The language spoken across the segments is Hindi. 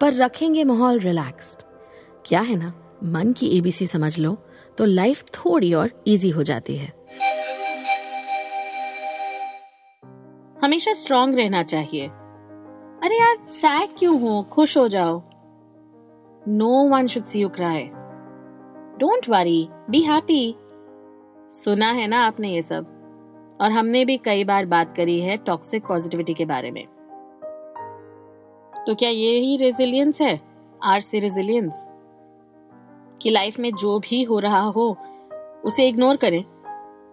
पर रखेंगे माहौल रिलैक्स्ड क्या है ना? मन की एबीसी समझ लो तो लाइफ थोड़ी और इजी हो जाती है। हमेशा स्ट्रांग रहना चाहिए। अरे यार सैड क्यों हो? खुश हो जाओ। No one should see you cry don't worry be happy सुना है ना आपने ये सब? और हमने भी कई बार बात करी है टॉक्सिक पॉजिटिविटी के बारे में। तो क्या ये ही रेजिलियंस है? आर से रेजिलियंस कि लाइफ में जो भी हो रहा हो, उसे इग्नोर करें।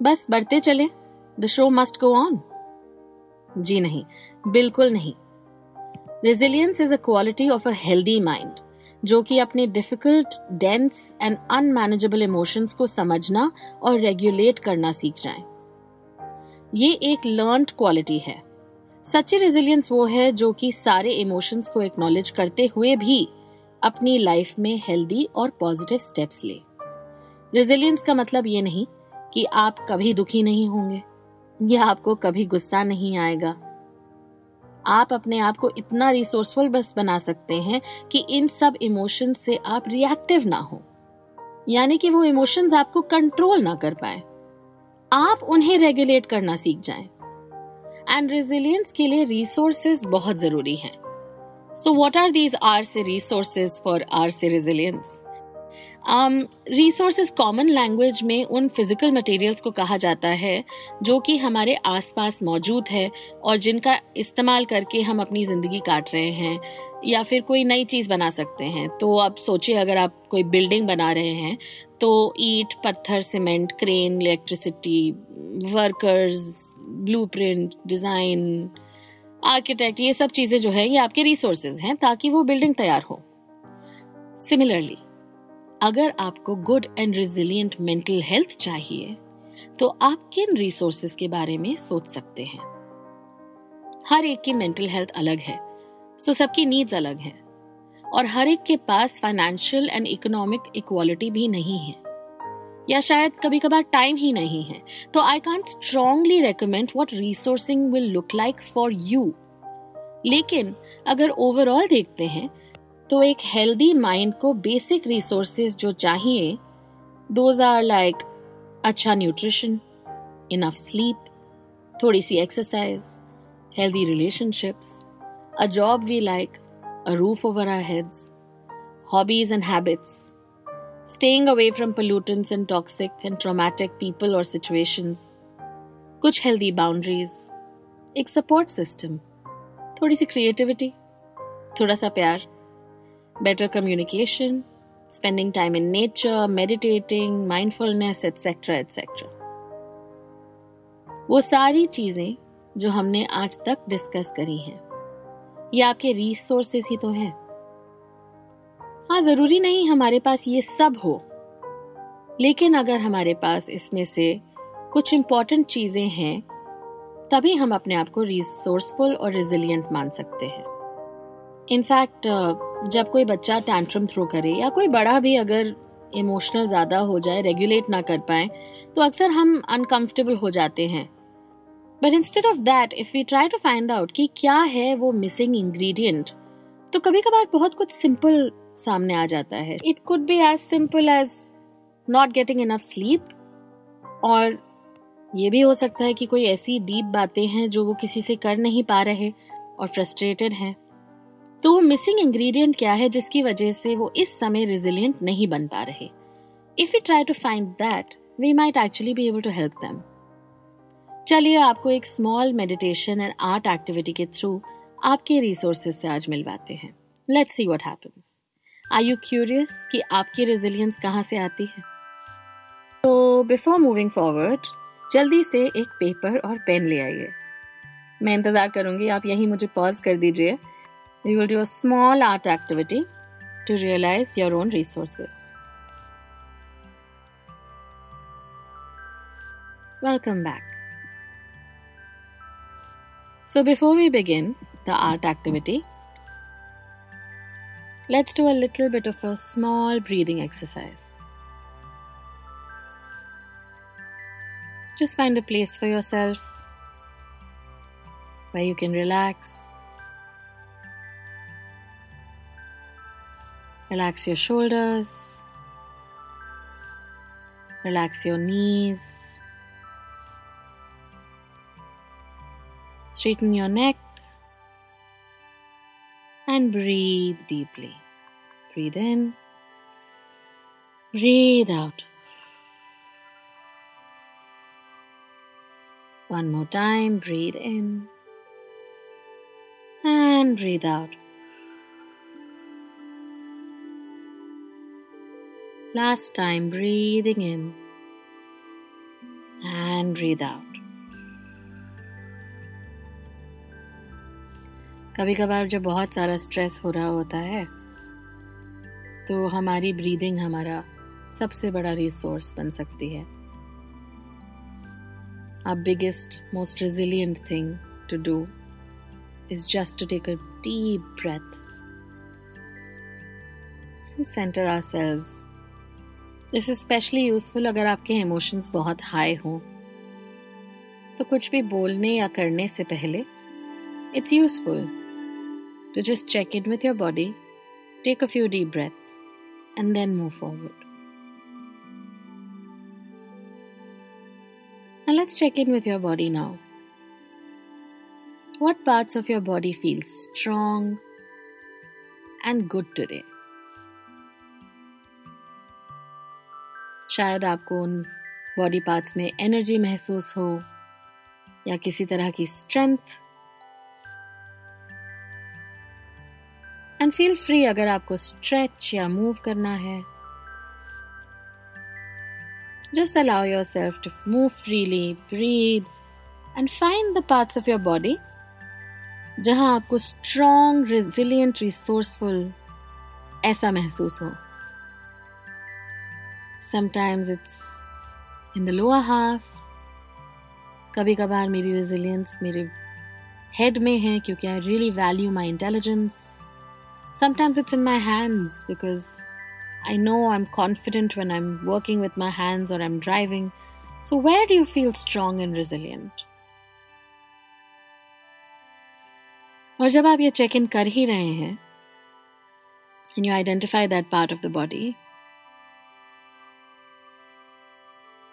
बस बढ़ते चलें। The show must go on जी नहीं, बिल्कुल नहीं। Resilience is a quality of a healthy mind जो कि अपने difficult dense and unmanageable emotions को समझना और रेगुलेट करना सीख जाए। ये एक लर्न क्वालिटी है। सच्ची रेजिलियंस वो है जो कि सारे इमोशंस को एक्नॉलेज करते हुए भी अपनी लाइफ में हेल्दी और पॉजिटिव स्टेप्स ले। रेजिलियंस का मतलब ये नहीं कि आप कभी दुखी नहीं होंगे, या आपको कभी गुस्सा नहीं आएगा। आप अपने आप को इतना रिसोर्सफुल बस बना सकते हैं कि इन सब इमोशंस से आप रिएक्टिव ना हो। यानी कि वो इमोशंस आपको कंट्रोल ना कर पाए। आप उन्हें रेगुलेट करना सीख जाएँ। एंड रेजिलियंस के लिए रिसोर्सेज बहुत ज़रूरी हैं। So what are these are से रिसोर्सेज फॉर आर से रेजिलियंस रिसोर्सेज कॉमन लैंग्वेज में उन फ़िज़िकल मटेरियल्स को कहा जाता है, जो कि हमारे आसपास मौजूद है और जिनका इस्तेमाल करके हम अपनी ज़िंदगी काट रहे हैं या फिर कोई नई चीज़ बना सकते हैं। तो आप सोचिए, अगर आप कोई बिल्डिंग बना रहे हैं तो ईट, पत्थर cement crane electricity workers blueprint design architect ये सब चीज़ें जो है, ये आपके रिसोर्सेज हैं ताकि वो बिल्डिंग तैयार हो। सिमिलरली अगर आपको good and resilient mental health चाहिए तो आप किन रिसोर्सेज के बारे में सोच सकते हैं? हर एक की मेंटल हेल्थ अलग है सो सबकी नीड्स अलग है, और हर एक के पास फाइनेंशियल एंड इकोनॉमिक इक्वालिटी भी नहीं है। या शायद कभी कभार टाइम ही नहीं है। तो I can't strongly recommend what resourcing will look like for you लेकिन, अगर ओवरऑल देखते हैं तो एक हेल्दी माइंड को बेसिक रिसोर्सेज जो चाहिए दोज आर लाइक अच्छा न्यूट्रिशन इनफ स्लीप थोड़ी सी exercise healthy relationships a job we like a roof over our heads hobbies and habits staying away from pollutants and toxic and traumatic people और सिचुएशन कुछ हेल्दी बाउंड्रीज एक सपोर्ट सिस्टम थोड़ी सी क्रिएटिविटी थोड़ा सा प्यार. Better communication spending time in nature meditating mindfulness et cetera et cetera वो सारी चीज़ें जो हमने आज तक डिस्कस करी हैं. ये आपके रिसोर्सेस ही तो हैं. हाँ ज़रूरी नहीं हमारे पास ये सब हो। लेकिन अगर हमारे पास इसमें से कुछ इंपॉर्टेंट चीज़ें हैं, तभी हम अपने आप को रिसोर्सफुल और रेजिलियंट मान सकते हैं। इनफैक्ट जब कोई बच्चा टैंट्रम थ्रो करे या कोई बड़ा भी अगर इमोशनल ज़्यादा हो जाए रेगुलेट ना कर पाए तो अक्सर हम अनकंफर्टेबल हो जाते हैं। But instead of that if we try to find out कि क्या है वो मिसिंग इंग्रेडिएंट तो कभी कभार बहुत कुछ सिंपल सामने आ जाता है। It could be as simple as not getting enough sleep और ये भी हो सकता है कि कोई ऐसी डीप बातें हैं जो वो किसी से कर नहीं पा रहे और फ्रस्ट्रेटेड हैं। तो वो मिसिंग इंग्रेडिएंट क्या है जिसकी वजह से वो इस समय रेजिलियंट नहीं बन पा रहे? If you try to find that we might actually be able to help them चलिए आपको एक small meditation and art activity के थ्रू आपके रिसोर्सेज से आज मिलवाते हैं। Let's see what happens are you curious कि आपकी रेजिलियंस कहाँ से आती है तो बिफोर मूविंग फॉरवर्ड जल्दी से एक पेपर और पेन ले आइए मैं इंतज़ार करूँगी आप यहीं मुझे पॉज कर दीजिए we will do a small art activity to realise your own resources. Welcome back. So, before we begin the art activity, let's do a little bit of a small breathing exercise. Just find a place for yourself where you can relax. Relax your shoulders, relax your knees. Straighten your neck and breathe deeply. Breathe in, breathe out. One more time, breathe in and breathe out. Last time, breathing in and breathe out. कभी कभार जब बहुत सारा स्ट्रेस हो रहा होता है तो हमारी ब्रीदिंग हमारा सबसे बड़ा रिसोर्स बन सकती है। आप biggest most resilient thing to do is just to take a deep breath centre ourselves this specially useful अगर आपके इमोशंस बहुत हाई हों। तो कुछ भी बोलने या करने से पहले it's useful to just check in with your body, take a few deep breaths, and then move forward. Now let's check in with your body now. What parts of your body feel strong and good today? शायद आपको उन बॉडी पार्ट्स में एनर्जी महसूस हो या किसी तरह की स्ट्रेंथ एंड फील फ्री अगर आपको स्ट्रेच या मूव करना है। Just allow yourself to move freely breathe and find the parts of your body जहाँ आपको स्ट्रॉन्ग रेजिलियंट रिसोर्सफुल ऐसा महसूस हो। Sometimes it's in the lower half कभी कभार मेरी रेजिलियंस मेरे हेड में है, क्योंकि I really value my intelligence Sometimes it's in my hands because I know I'm confident when I'm working with my hands or I'm driving. So, where do you feel strong and resilient? और जब आप ये चेक इन कर ही रहे हैं and you identify that part of the body,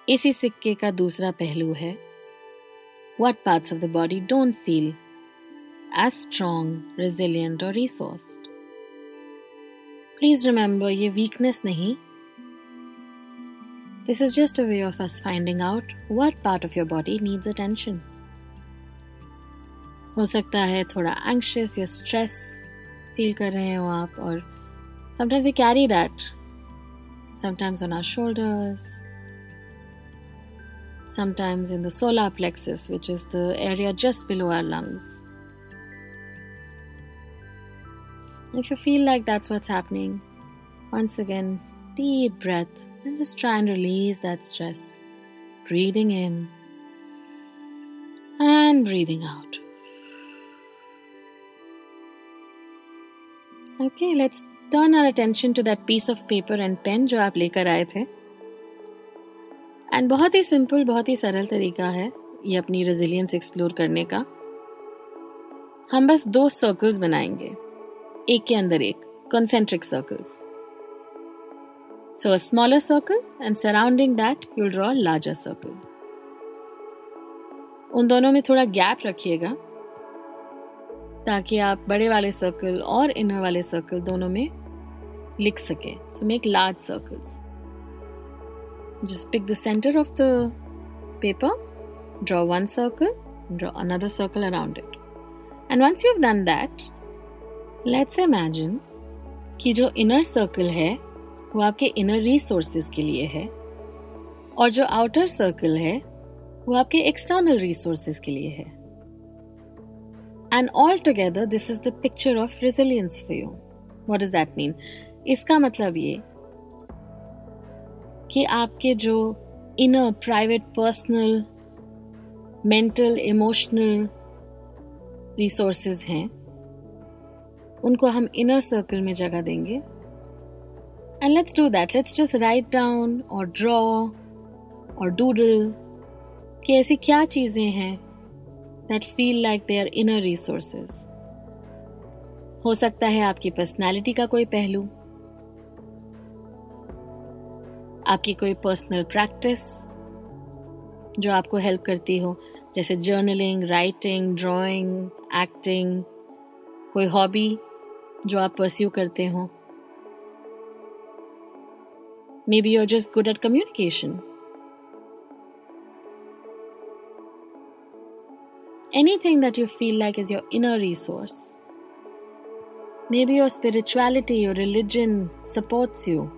इसी सिक्के का दूसरा पहलू है what parts of the body don't feel as strong, resilient, or resourced. Please remember ये वीकनेस नहीं। This is just a way of us finding out what part of your body needs attention हो सकता है थोड़ा एंक्शियस या स्ट्रेस फील कर रहे हो आप और sometimes we carry that sometimes on our shoulders, sometimes in the solar plexus, which is the area just below our lungs. If you feel like that's what's happening, once again, deep breath and just try and release that stress. Breathing in and breathing out. Okay, let's turn our attention to that piece of paper and pen जो आप लेकर आए थे एंड बहुत ही सिंपल बहुत ही सरल तरीका है ये अपनी रेजिलियंस एक्सप्लोर करने का हम बस दो सर्कल्स बनाएँगे एक के अंदर एक concentric circle so a smaller circle and surrounding that you will draw larger circle उन दोनों में थोड़ा गैप रखिएगा, ताकि आप बड़े वाले सर्कल और इनर वाले सर्कल दोनों में लिख सके. So make large circles just pick the centre of the paper draw one circle draw another circle around it and once you have done that let's imagine कि जो इनर सर्कल है, वो आपके इनर रिसोर्सेज के लिए है और जो आउटर सर्कल है, वो आपके एक्सटर्नल रिसोर्सेज के लिए है. And all together this is the picture of resilience for you what is that mean इसका मतलब ये कि आपके जो inner private personal mental emotional resources हैं उनको हम इनर सर्कल में जगह देंगे। And let's do that let's just write down और ड्रॉ और डूडल कि ऐसी क्या चीज़ें हैं that feel like they are inner resources हो सकता है आपकी पर्सनैलिटी का कोई पहलू, आपकी कोई पर्सनल प्रैक्टिस जो आपको हेल्प करती हो, जैसे जर्नलिंग राइटिंग ड्राइंग एक्टिंग कोई हॉबी जो आप परस्यू करते हो maybe you're just good at communication anything that you feel like is your inner resource. Maybe your spirituality, your religion supports you,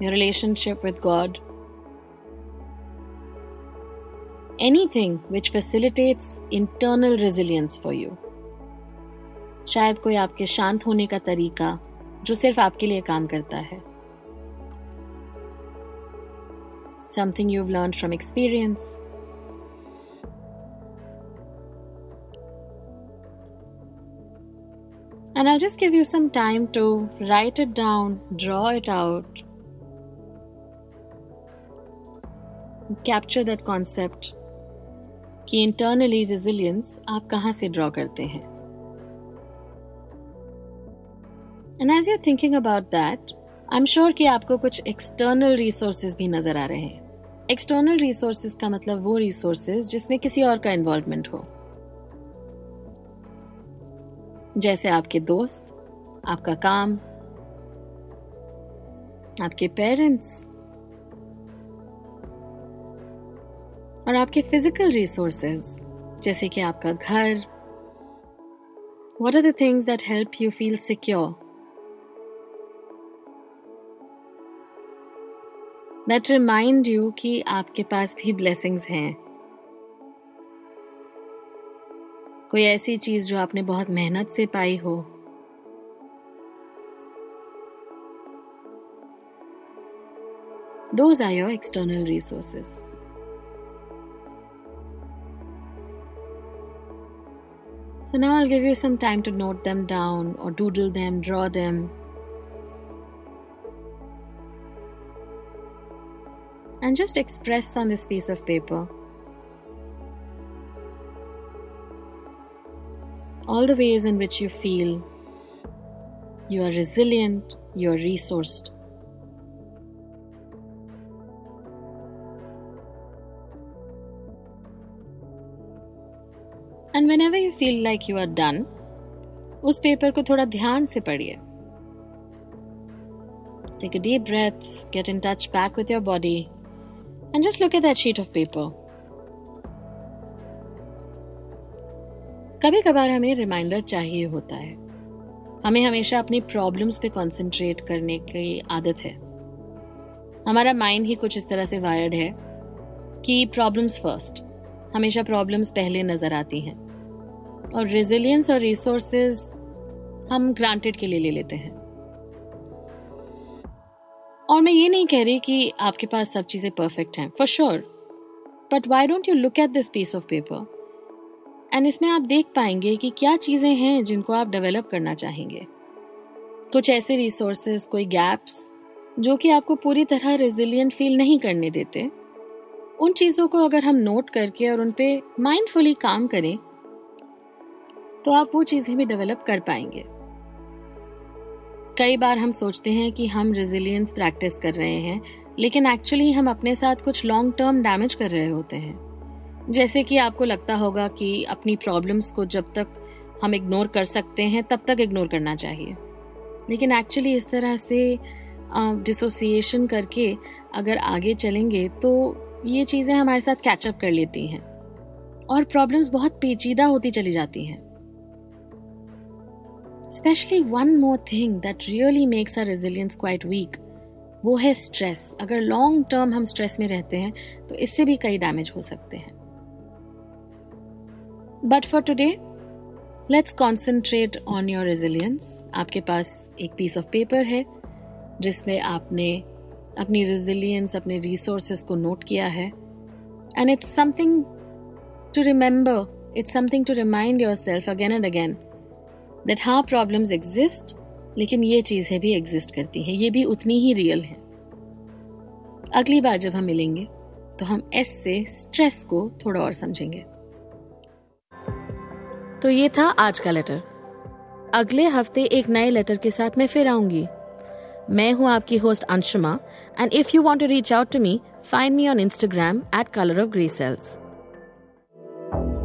your relationship with God. Anything which facilitates internal resilience for you. शायद कोई आपके शांत होने का तरीका जो सिर्फ़ आपके लिए काम करता है। Something you learn from experience And I'll just give you some time to write it down, draw it out, capture that concept. कि इंटरनली रेजिलियंस आप कहाँ से ड्रॉ करते हैं? And as you're thinking about that I am sure कि आपको कुछ एक्सटर्नल रिसोर्सेज भी नज़र आ रहे हैं। एक्सटर्नल रिसोर्सेज का मतलब वो रिसोर्सेज जिसमें किसी और का इन्वॉल्वमेंट हो। जैसे आपके दोस्त, आपका काम, आपके पेरेंट्स और आपके फ़िज़िकल रिसोर्सेज जैसे कि आपका घर। What are the things that help you feel secure that remind you कि आपके पास भी ब्लेसिंग्स हैं। कोई ऐसी चीज़ जो आपने बहुत मेहनत से पाई हो। Those are your external resources So now I'll give you some time to note them down or doodle them, draw them. And just express on this piece of paper all the ways in which you feel you are resilient, you are resourced. And whenever you feel like you are done, उस पेपर को थोड़ा ध्यान से पढ़िए Take a deep breath, get in touch back with your body, and just look at that sheet of paper. कभी कभार हमें रिमाइंडर चाहिए होता है। हमें हमेशा अपनी प्रॉब्लम्स पे कंसंट्रेट करने की आदत है। हमारा माइंड ही कुछ इस तरह से वायर्ड है कि प्रॉब्लम्स फ़र्स्ट हमेशा प्रॉब्लम्स पहले नज़र आती हैं। और रेजिलियंस और रिसोर्सेज हम ग्रांटेड के लिए ले लेते हैं। और मैं ये नहीं कह रही कि आपके पास सब चीज़ें परफेक्ट हैं for sure but why don't you look at this piece of paper and इसमें आप देख पाएँगे कि क्या चीज़ें हैं जिनको आप डेवलप करना चाहेंगे। कुछ ऐसे रिसोर्सेज कोई गैप्स जो कि आपको पूरी तरह रेजिलियंट फील नहीं करने देते। उन चीज़ों को अगर हम नोट करके और उन पे माइंडफुली काम करें तो आप वो चीज़ें भी डेवलप कर पाएँगे। कई बार हम सोचते हैं कि हम रेजिलियंस प्रैक्टिस कर रहे हैं, लेकिन एक्चुअली हम अपने साथ कुछ लॉन्ग टर्म डैमेज कर रहे होते हैं। जैसे कि आपको लगता होगा कि अपनी प्रॉब्लम्स को जब तक हम इग्नोर कर सकते हैं, तब तक इग्नोर करना चाहिए। लेकिन एक्चुअली इस तरह से डिसोसिएशन करके अगर आगे चलेंगे तो ये चीज़ें हमारे साथ कैचअप कर लेती हैं। और प्रॉब्लम्स बहुत पेचीदा होती चली जाती हैं। Specially one more thing that really makes our resilience quite weak वो है स्ट्रेस अगर लॉन्ग टर्म हम स्ट्रेस में रहते हैं तो इससे भी कई डैमेज हो सकते हैं. But for today, let's concentrate on your resilience आपके पास एक पीस ऑफ़ पेपर है जिसमें आपने अपनी रेजिलियंस अपने रिसोर्सेस को नोट किया है. And it's something to remember it's something to remind yourself again and again that हाँ प्रॉब्लम्स एग्जिस्ट लेकिन ये चीज़ें भी एग्जिस्ट करती हैं। ये भी उतनी ही रियल है। अगली बार जब हम मिलेंगे तो हम एस से स्ट्रेस को थोड़ा और समझेंगे। तो ये था आज का लेटर अगले हफ़्ते एक नए लेटर के साथ मैं फिर आऊँगी। मैं हूँ आपकी host Anshuma and if you want to reach out to me find me on Instagram at colour of grey cells